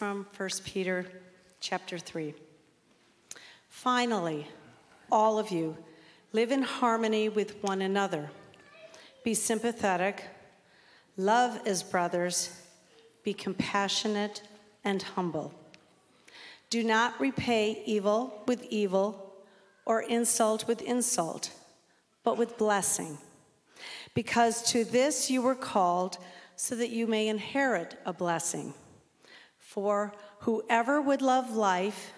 From 1 Peter chapter 3. Finally, all of you live in harmony with one another. Be sympathetic, love as brothers, be compassionate and humble. Do not repay evil with evil or insult with insult, but with blessing. Because to this you were called so that you may inherit a blessing. For whoever would love life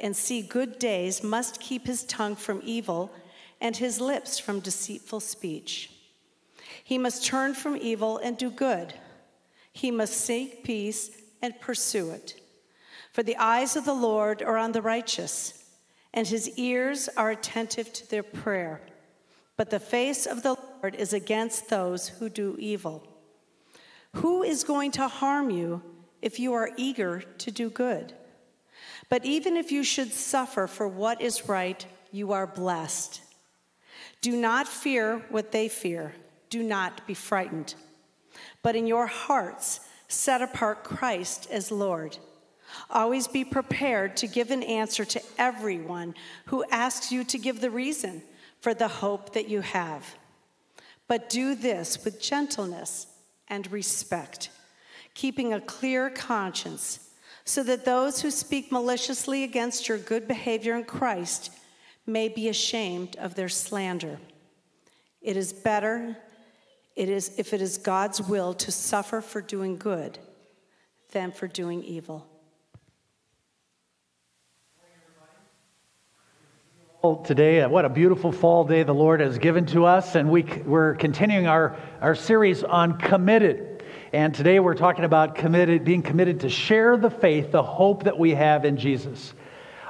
and see good days must keep his tongue from evil and his lips from deceitful speech. He must turn from evil and do good. He must seek peace and pursue it. For the eyes of the Lord are on the righteous, and his ears are attentive to their prayer. But the face of the Lord is against those who do evil. Who is going to harm you if you are eager to do good? But even if you should suffer for what is right, you are blessed. Do not fear what they fear, do not be frightened. But in your hearts, set apart Christ as Lord. Always be prepared to give an answer to everyone who asks you to give the reason for the hope that you have. But do this with gentleness and respect, keeping a clear conscience, so that those who speak maliciously against your good behavior in Christ may be ashamed of their slander. It is better it is if it is God's will to suffer for doing good than for doing evil. Today, uh, what a beautiful fall day the Lord has given to us, and we, we're continuing our, our series on committed. And today we're talking about committed, being committed to share the faith, the hope that we have in Jesus.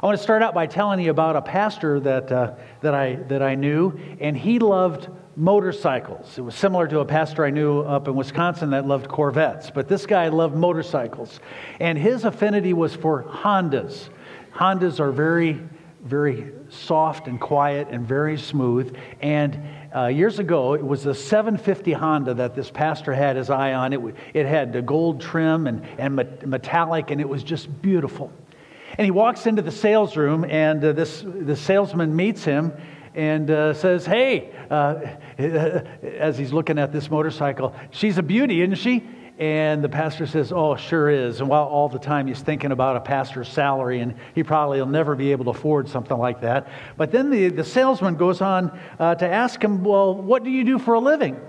I want to start out by telling you about a pastor that, uh, that, I, that I knew, and he loved motorcycles. It was similar to a pastor I knew up in Wisconsin that loved Corvettes, but this guy loved motorcycles. And his affinity was for Hondas. Hondas are very very soft and quiet and very smooth. And uh, years ago, it was a 750 Honda that this pastor had his eye on. It, it had the gold trim and, and metallic, and it was just beautiful. And he walks into the sales room, and uh, this the salesman meets him and uh, says, "Hey," uh, as he's looking at this motorcycle, "She's a beauty, isn't she?" And the pastor says, Oh, sure is. And while all the time he's thinking about a pastor's salary, and he probably will never be able to afford something like that. But then the, the salesman goes on uh, to ask him, Well, what do you do for a living?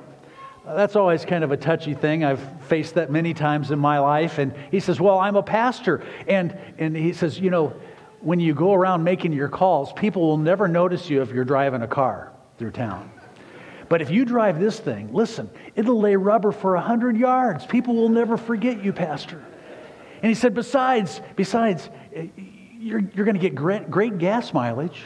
Uh, that's always kind of a touchy thing. I've faced that many times in my life. And he says, Well, I'm a pastor. And, and he says, You know, when you go around making your calls, people will never notice you if you're driving a car through town. But if you drive this thing, listen, it'll lay rubber for 100 yards. People will never forget you, Pastor. And he said, besides, besides, eh, you're, you're going to get great, great gas mileage.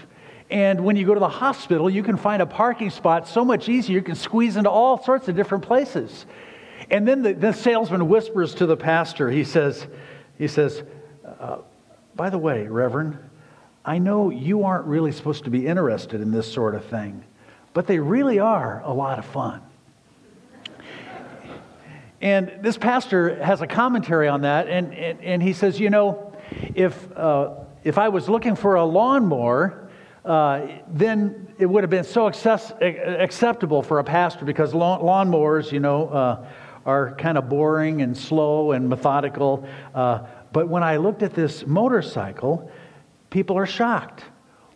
And when you go to the hospital, you can find a parking spot so much easier. You can squeeze into all sorts of different places. And then the, the salesman whispers to the pastor, he says, he says, uh, by the way, Reverend, I know you aren't really supposed to be interested in this sort of thing but they really are a lot of fun. And this pastor has a commentary on that, and, and, and he says, you know, if, uh, if I was looking for a lawnmower, uh, then it would have been so access- acceptable for a pastor because lawn- lawnmowers, you know, uh, are kind of boring and slow and methodical. Uh, but when I looked at this motorcycle, people are shocked.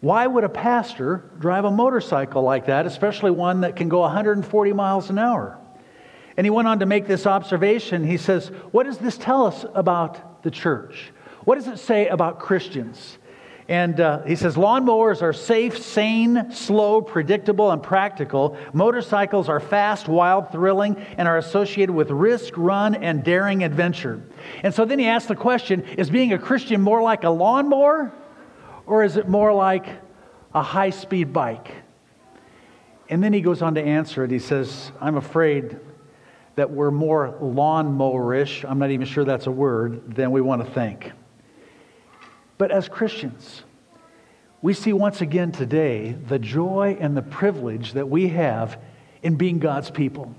Why would a pastor drive a motorcycle like that, especially one that can go 140 miles an hour? And he went on to make this observation. He says, What does this tell us about the church? What does it say about Christians? And uh, he says, Lawnmowers are safe, sane, slow, predictable, and practical. Motorcycles are fast, wild, thrilling, and are associated with risk, run, and daring adventure. And so then he asks the question Is being a Christian more like a lawnmower or is it more like a high speed bike? And then he goes on to answer it. He says, I'm afraid that we're more lawnmowerish, I'm not even sure that's a word, than we want to think. But as Christians, we see once again today the joy and the privilege that we have in being God's people.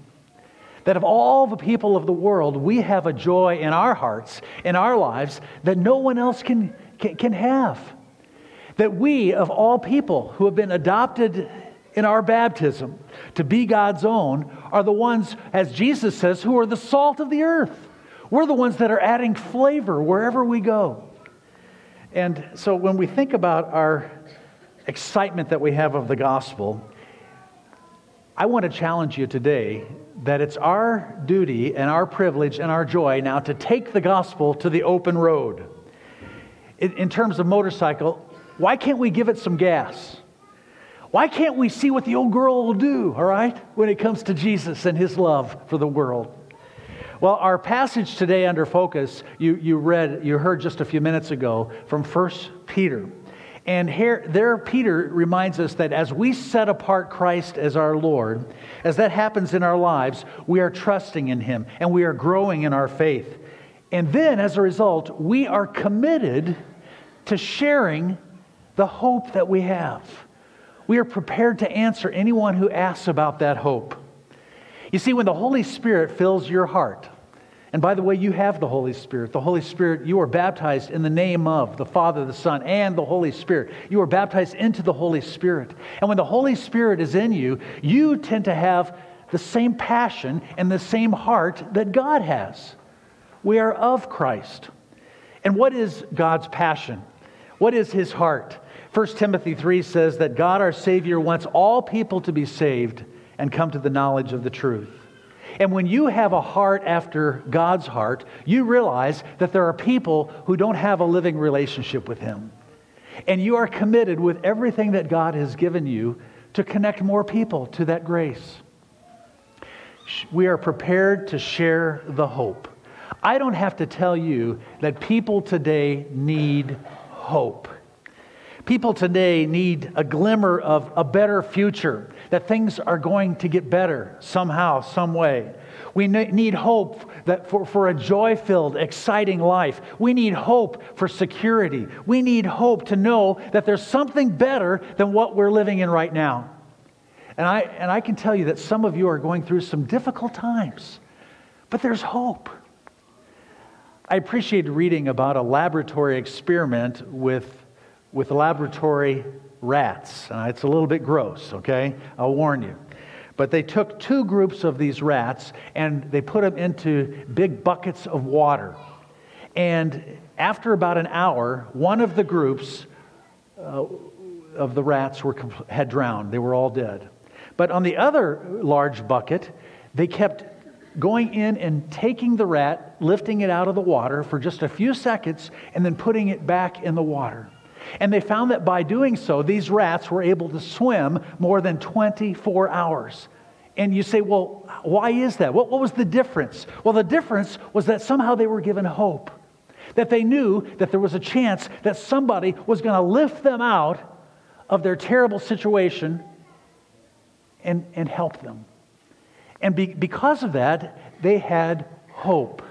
that of all the people of the world, we have a joy in our hearts, in our lives, that no one else can, can, can have. That we, of all people who have been adopted in our baptism to be God's own, are the ones, as Jesus says, who are the salt of the earth. We're the ones that are adding flavor wherever we go. And so when we think about our excitement that we have of the gospel, I want to challenge you today that it's our duty and our privilege and our joy now to take the gospel to the open road. In, in, terms of motorcycle, why can't we give it some gas? Why can't we see what the old girl will do, all right, when it comes to Jesus and his love for the world? Well, our passage today under focus, you, you read, you heard just a few minutes ago from 1 Peter. And here, there, Peter reminds us that as we set apart Christ as our Lord, as that happens in our lives, we are trusting in Him and we are growing in our faith. And then, as a result, we are committed to sharing the hope that we have. We are prepared to answer anyone who asks about that hope. You see, when the Holy Spirit fills your heart, and by the way, you have the Holy Spirit. The Holy Spirit, you are baptized in the name of the Father, the Son, and the Holy Spirit. You are baptized into the Holy Spirit. And when the Holy Spirit is in you, you tend to have the same passion and the same heart that God has. We are of Christ. And what is God's passion? What is his heart? 1 Timothy 3 says that God our Savior wants all people to be saved and come to the knowledge of the truth. And when you have a heart after God's heart, you realize that there are people who don't have a living relationship with Him. And you are committed with everything that God has given you to connect more people to that grace. We are prepared to share the hope. I don't have to tell you that people today need hope. People today need a glimmer of a better future that things are going to get better somehow, some way. We need hope that for, for a joy filled, exciting life. We need hope for security. We need hope to know that there's something better than what we're living in right now. And I, and I can tell you that some of you are going through some difficult times, but there's hope. I appreciated reading about a laboratory experiment with, with laboratory rats. Uh, it's a little bit gross, okay? I'll warn you. But they took two groups of these rats and they put them into big buckets of water. And after about an hour, one of the groups uh, of the rats were, had drowned. They were all dead. But on the other large bucket, they kept going in and taking the rat, lifting it out of the water for just a few seconds, and then putting it back in the water. And they found that by doing so, these rats were able to swim more than 24 hours. And you say, well, why is that? What, what was the difference? Well, the difference was that somehow they were given hope. That they knew that there was a chance that somebody was going to lift them out of their terrible situation and, and help them. And be, because of that, they had hope.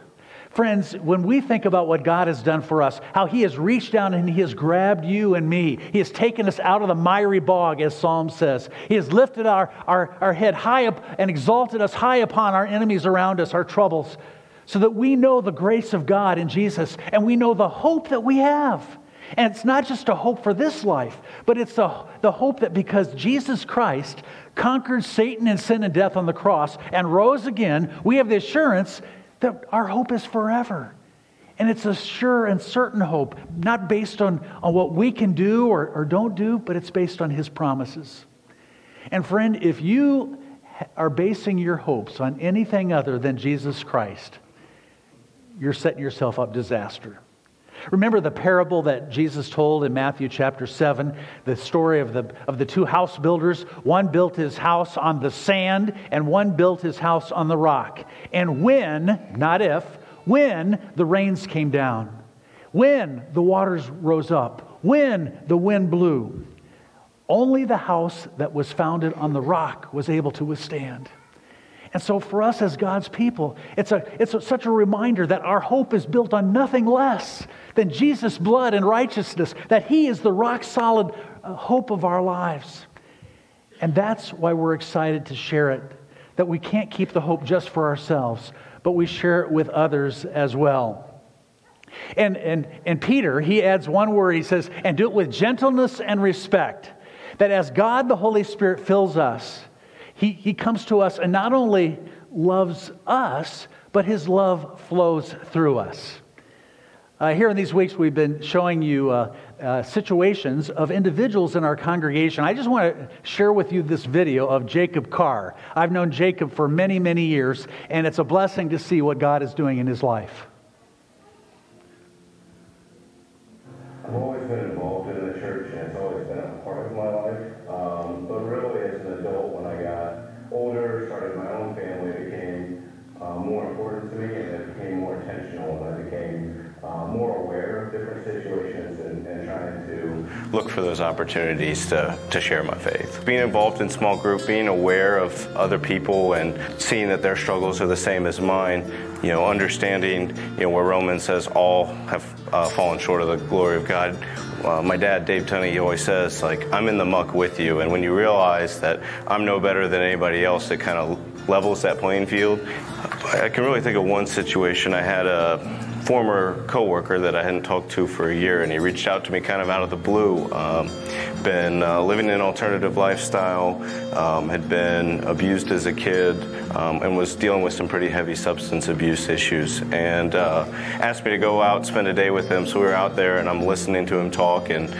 Friends, when we think about what God has done for us, how He has reached down and He has grabbed you and me, He has taken us out of the miry bog, as Psalm says. He has lifted our, our, our head high up and exalted us high upon our enemies around us, our troubles, so that we know the grace of God in Jesus and we know the hope that we have. And it's not just a hope for this life, but it's the, the hope that because Jesus Christ conquered Satan and sin and death on the cross and rose again, we have the assurance that our hope is forever. And it's a sure and certain hope, not based on, on what we can do or, or don't do, but it's based on His promises. And friend, if you are basing your hopes on anything other than Jesus Christ, you're setting yourself up disaster. Remember the parable that Jesus told in Matthew chapter 7, the story of the, of the two house builders. One built his house on the sand, and one built his house on the rock. And when, not if, when the rains came down, when the waters rose up, when the wind blew, only the house that was founded on the rock was able to withstand. And so, for us as God's people, it's, a, it's a, such a reminder that our hope is built on nothing less than Jesus' blood and righteousness, that He is the rock solid uh, hope of our lives. And that's why we're excited to share it. that we can't keep the hope just for ourselves, but we share it with others as well. And, and, and Peter, he adds one word. He says, and do it with gentleness and respect. That as God the Holy Spirit fills us, he, he comes to us and not only loves us, but his love flows through us. Uh, here in these weeks, we've been showing you uh, uh, situations of individuals in our congregation. I just want to share with you this video of Jacob Carr. I've known Jacob for many, many years, and it's a blessing to see what God is doing in his life. Look for those opportunities to, to share my faith. Being involved in small group, being aware of other people and seeing that their struggles are the same as mine, you know, understanding, you know, where Romans says all have uh, fallen short of the glory of God. Uh, my dad, Dave Tunney, he always says, like, I'm in the muck with you. And when you realize that I'm no better than anybody else, it kind of levels that playing field. I can really think of one situation. I had a former coworker that I hadn't talked to for a year, and he reached out to me kind of out of the blue. Um, been uh, living an alternative lifestyle, um, had been abused as a kid, um, and was dealing with some pretty heavy substance abuse issues. And uh, asked me to go out, spend a day with him. So we were out there, and I'm listening to him talk, and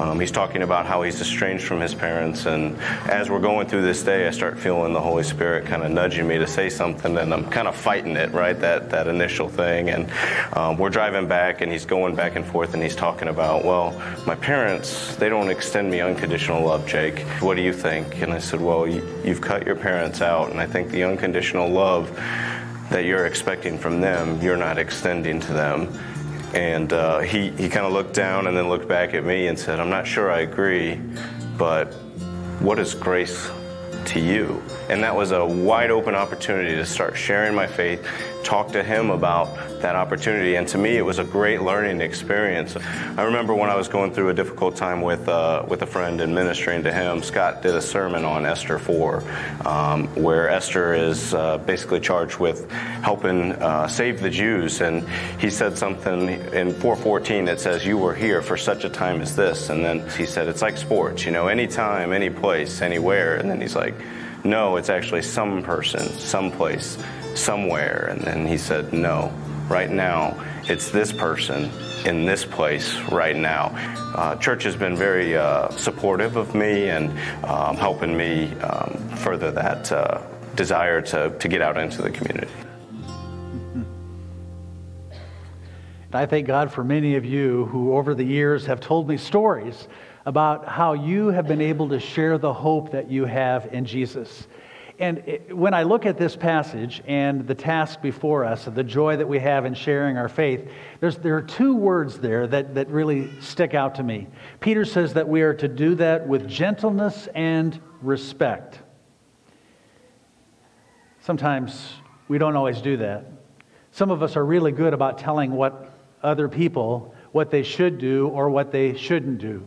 um, he's talking about how he's estranged from his parents. And as we're going through this day, I start feeling the Holy Spirit kind of nudging me to say something, and I'm kind of fighting it, right? That that initial thing. And um, we're driving back, and he's going back and forth, and he's talking about, well, my parents, they don't extend me unconditional love, Jake. What do you think? And I said, well, you, you've cut your parents out, and I think the unconditional love that you're expecting from them, you're not extending to them. And uh, he, he kind of looked down and then looked back at me and said, I'm not sure I agree, but what is grace to you? And that was a wide open opportunity to start sharing my faith, talk to him about that opportunity. And to me, it was a great learning experience. I remember when I was going through a difficult time with, uh, with a friend and ministering to him, Scott did a sermon on Esther 4, um, where Esther is uh, basically charged with helping uh, save the Jews. And he said something in 414 that says, You were here for such a time as this. And then he said, It's like sports, you know, anytime, any place, anywhere. And then he's like, No, it's actually some person, someplace, somewhere. And then he said, No, right now. It's this person in this place right now. Uh, church has been very uh, supportive of me and um, helping me um, further that uh, desire to, to get out into the community. And I thank God for many of you who, over the years, have told me stories about how you have been able to share the hope that you have in Jesus. And it, when I look at this passage and the task before us, the joy that we have in sharing our faith, there are two words there that, that really stick out to me. Peter says that we are to do that with gentleness and respect. Sometimes we don't always do that. Some of us are really good about telling what other people what they should do or what they shouldn't do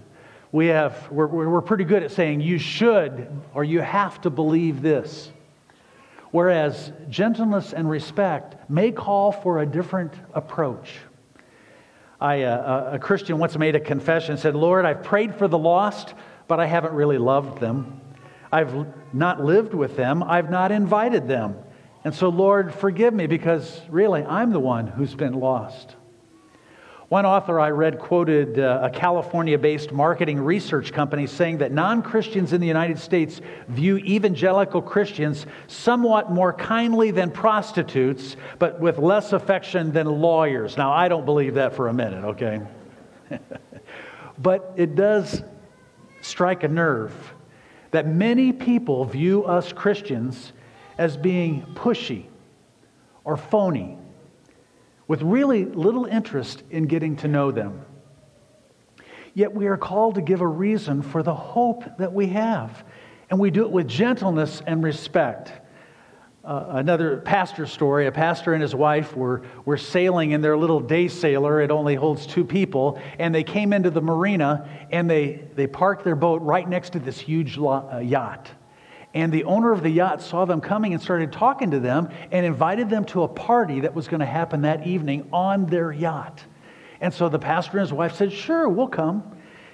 we have, we're, we're pretty good at saying you should or you have to believe this. Whereas gentleness and respect may call for a different approach. I, uh, a Christian once made a confession said, Lord, I've prayed for the lost, but I haven't really loved them. I've not lived with them, I've not invited them. And so, Lord, forgive me because really I'm the one who's been lost. One author I read quoted uh, a California based marketing research company saying that non Christians in the United States view evangelical Christians somewhat more kindly than prostitutes, but with less affection than lawyers. Now, I don't believe that for a minute, okay? but it does strike a nerve that many people view us Christians as being pushy or phony with really little interest in getting to know them. Yet we are called to give a reason for the hope that we have, and we do it with gentleness and respect. Uh, another pastor story a pastor and his wife were, were sailing in their little day sailor. It only holds two people. And they came into the marina and they, they parked their boat right next to this huge uh, yacht. And the owner of the yacht saw them coming and started talking to them and invited them to a party that was going to happen that evening on their yacht. And so the pastor and his wife said, Sure, we'll come.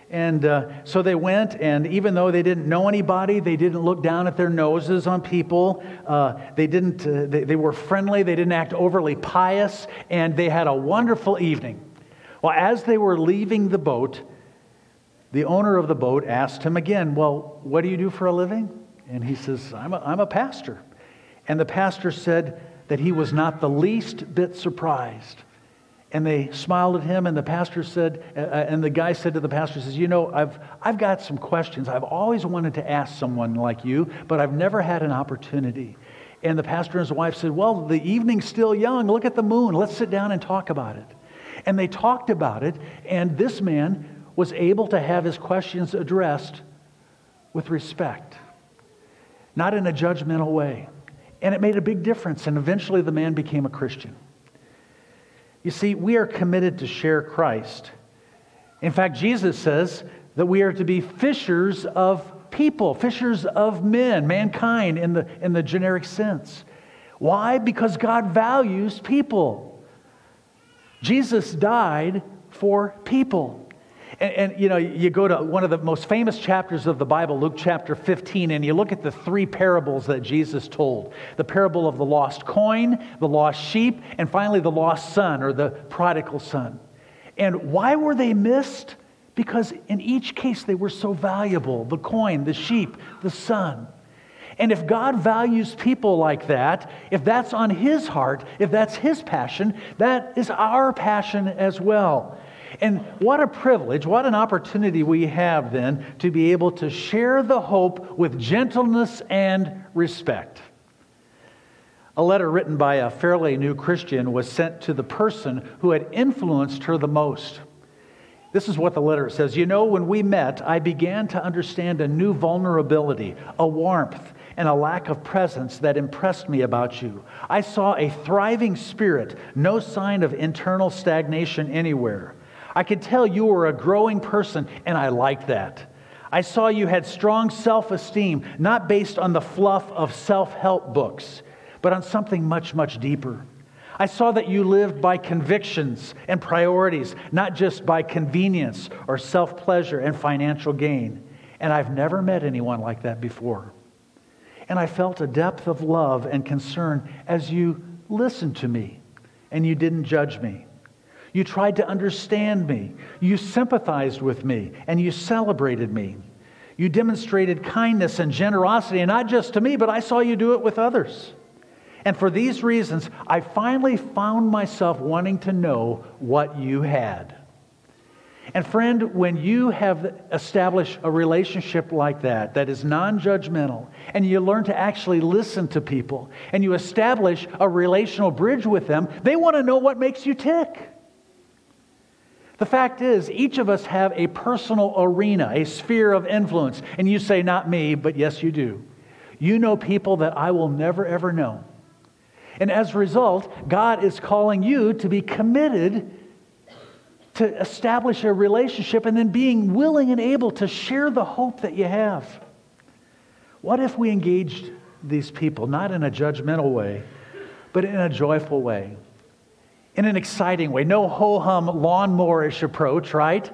And uh, so they went, and even though they didn't know anybody, they didn't look down at their noses on people. Uh, they didn't. Uh, they, they were friendly. They didn't act overly pious, and they had a wonderful evening. Well, as they were leaving the boat, the owner of the boat asked him again, "Well, what do you do for a living?" And he says, "I'm a, I'm a pastor." And the pastor said that he was not the least bit surprised. And they smiled at him and the pastor said uh, uh, and the guy said to the pastor says you know i've i've got some questions. I've always wanted to ask someone like you but i've never had an opportunity. And the pastor and his wife said well the evening's still young. Look at the moon. Let's sit down and talk about it. And they talked about it and this man was able to have his questions addressed with respect not in a judgmental way and it made a big difference and eventually the man became a christian you see, we are committed to share Christ. In fact, Jesus says that we are to be fishers of people, fishers of men, mankind in the, in the generic sense. Why? Because God values people. Jesus died for people. And, and, you know, you go to one of the most famous chapters of the Bible, Luke chapter 15, and you look at the three parables that Jesus told the parable of the lost coin, the lost sheep, and finally the lost son or the prodigal son. And why were they missed? Because in each case they were so valuable the coin, the sheep, the son. And if God values people like that, if that's on His heart, if that's His passion, that is our passion as well. And what a privilege, what an opportunity we have then to be able to share the hope with gentleness and respect. A letter written by a fairly new Christian was sent to the person who had influenced her the most. This is what the letter says You know, when we met, I began to understand a new vulnerability, a warmth, and a lack of presence that impressed me about you. I saw a thriving spirit, no sign of internal stagnation anywhere. I could tell you were a growing person, and I liked that. I saw you had strong self esteem, not based on the fluff of self help books, but on something much, much deeper. I saw that you lived by convictions and priorities, not just by convenience or self pleasure and financial gain. And I've never met anyone like that before. And I felt a depth of love and concern as you listened to me and you didn't judge me. You tried to understand me. You sympathized with me and you celebrated me. You demonstrated kindness and generosity, and not just to me, but I saw you do it with others. And for these reasons, I finally found myself wanting to know what you had. And friend, when you have established a relationship like that, that is non judgmental, and you learn to actually listen to people, and you establish a relational bridge with them, they want to know what makes you tick. The fact is, each of us have a personal arena, a sphere of influence. And you say, not me, but yes, you do. You know people that I will never, ever know. And as a result, God is calling you to be committed to establish a relationship and then being willing and able to share the hope that you have. What if we engaged these people, not in a judgmental way, but in a joyful way? In an exciting way. No ho hum, lawnmower-ish approach, right?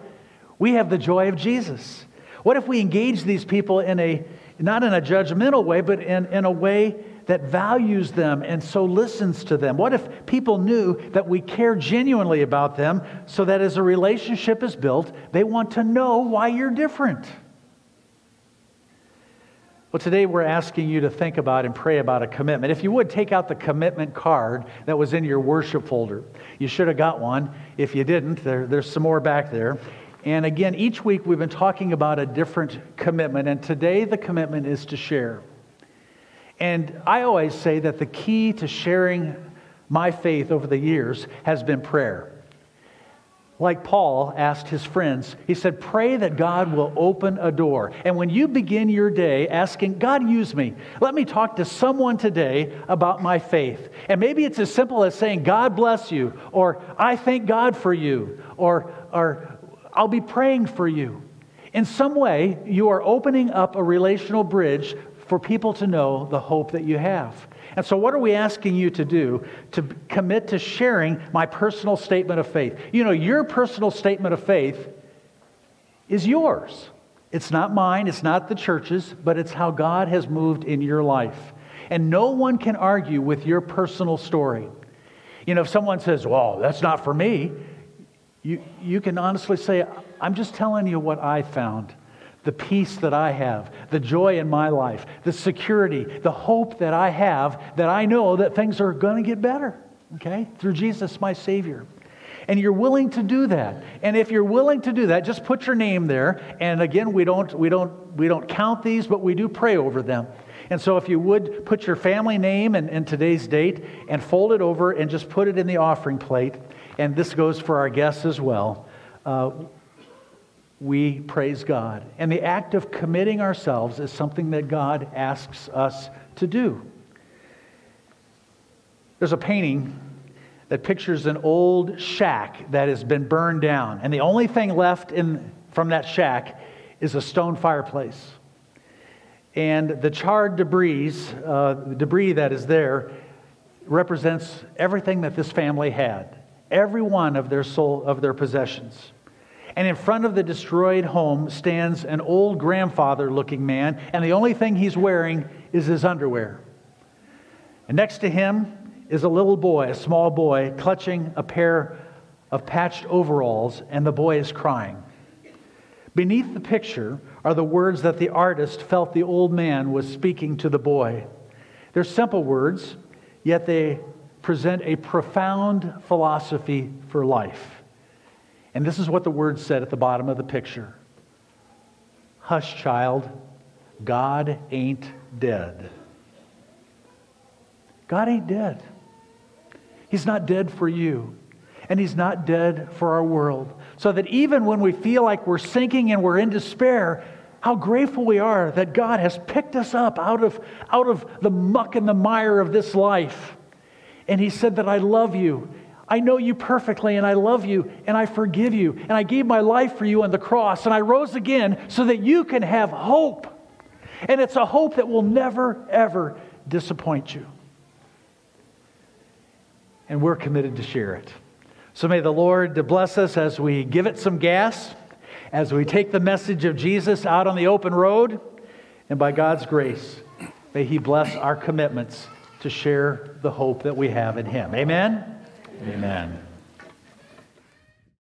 We have the joy of Jesus. What if we engage these people in a, not in a judgmental way, but in, in a way that values them and so listens to them? What if people knew that we care genuinely about them so that as a relationship is built, they want to know why you're different? Well, today we're asking you to think about and pray about a commitment. If you would, take out the commitment card that was in your worship folder. You should have got one. If you didn't, there, there's some more back there. And again, each week we've been talking about a different commitment, and today the commitment is to share. And I always say that the key to sharing my faith over the years has been prayer like Paul asked his friends, he said, Pray that God will open a door. And when you begin your day asking, God, use me, let me talk to someone today about my faith. And maybe it's as simple as saying, God bless you, or I thank God for you, or, or I'll be praying for you. In some way, you are opening up a relational bridge for people to know the hope that you have. And so, what are we asking you to do? To commit to sharing my personal statement of faith. You know, your personal statement of faith is yours. It's not mine, it's not the church's, but it's how God has moved in your life. And no one can argue with your personal story. You know, if someone says, Well, that's not for me, you, you can honestly say, I'm just telling you what I found the peace that I have, the joy in my life, the security, the hope that I have that I know that things are going to get better, okay, through Jesus, my Savior. And you're willing to do that. And if you're willing to do that, just put your name there. And again, we don't, we don't, we don't count these, but we do pray over them. And so, if you would put your family name and, and, today's date and fold it over and just put it in the offering plate, and this goes for our guests as well. Uh, we praise God. And the act of committing ourselves is something that God asks us to do. There's a painting that pictures an old shack that has been burned down, and the only thing left in, from that shack is a stone fireplace. And the charred debris, uh, debris that is there, represents everything that this family had, every one of their soul of their possessions. And in front of the destroyed home stands an old grandfather looking man, and the only thing he's wearing is his underwear. And next to him is a little boy, a small boy, clutching a pair of patched overalls, and the boy is crying. Beneath the picture are the words that the artist felt the old man was speaking to the boy. They're simple words, yet they present a profound philosophy for life. And this is what the word said at the bottom of the picture Hush, child, God ain't dead. God ain't dead. He's not dead for you, and He's not dead for our world. So that even when we feel like we're sinking and we're in despair, how grateful we are that God has picked us up out of, out of the muck and the mire of this life. And He said that I love you I know you perfectly and I love you and I forgive you and I gave my life for you on the cross and I rose again so that you can have hope. And it's a hope that will never, ever disappoint you. And we're committed to share it. So may the Lord bless us as we give it some gas, as we take the message of Jesus out on the open road, and by God's grace, may He bless our commitments to share the hope that we have in Him. Amen. Amen.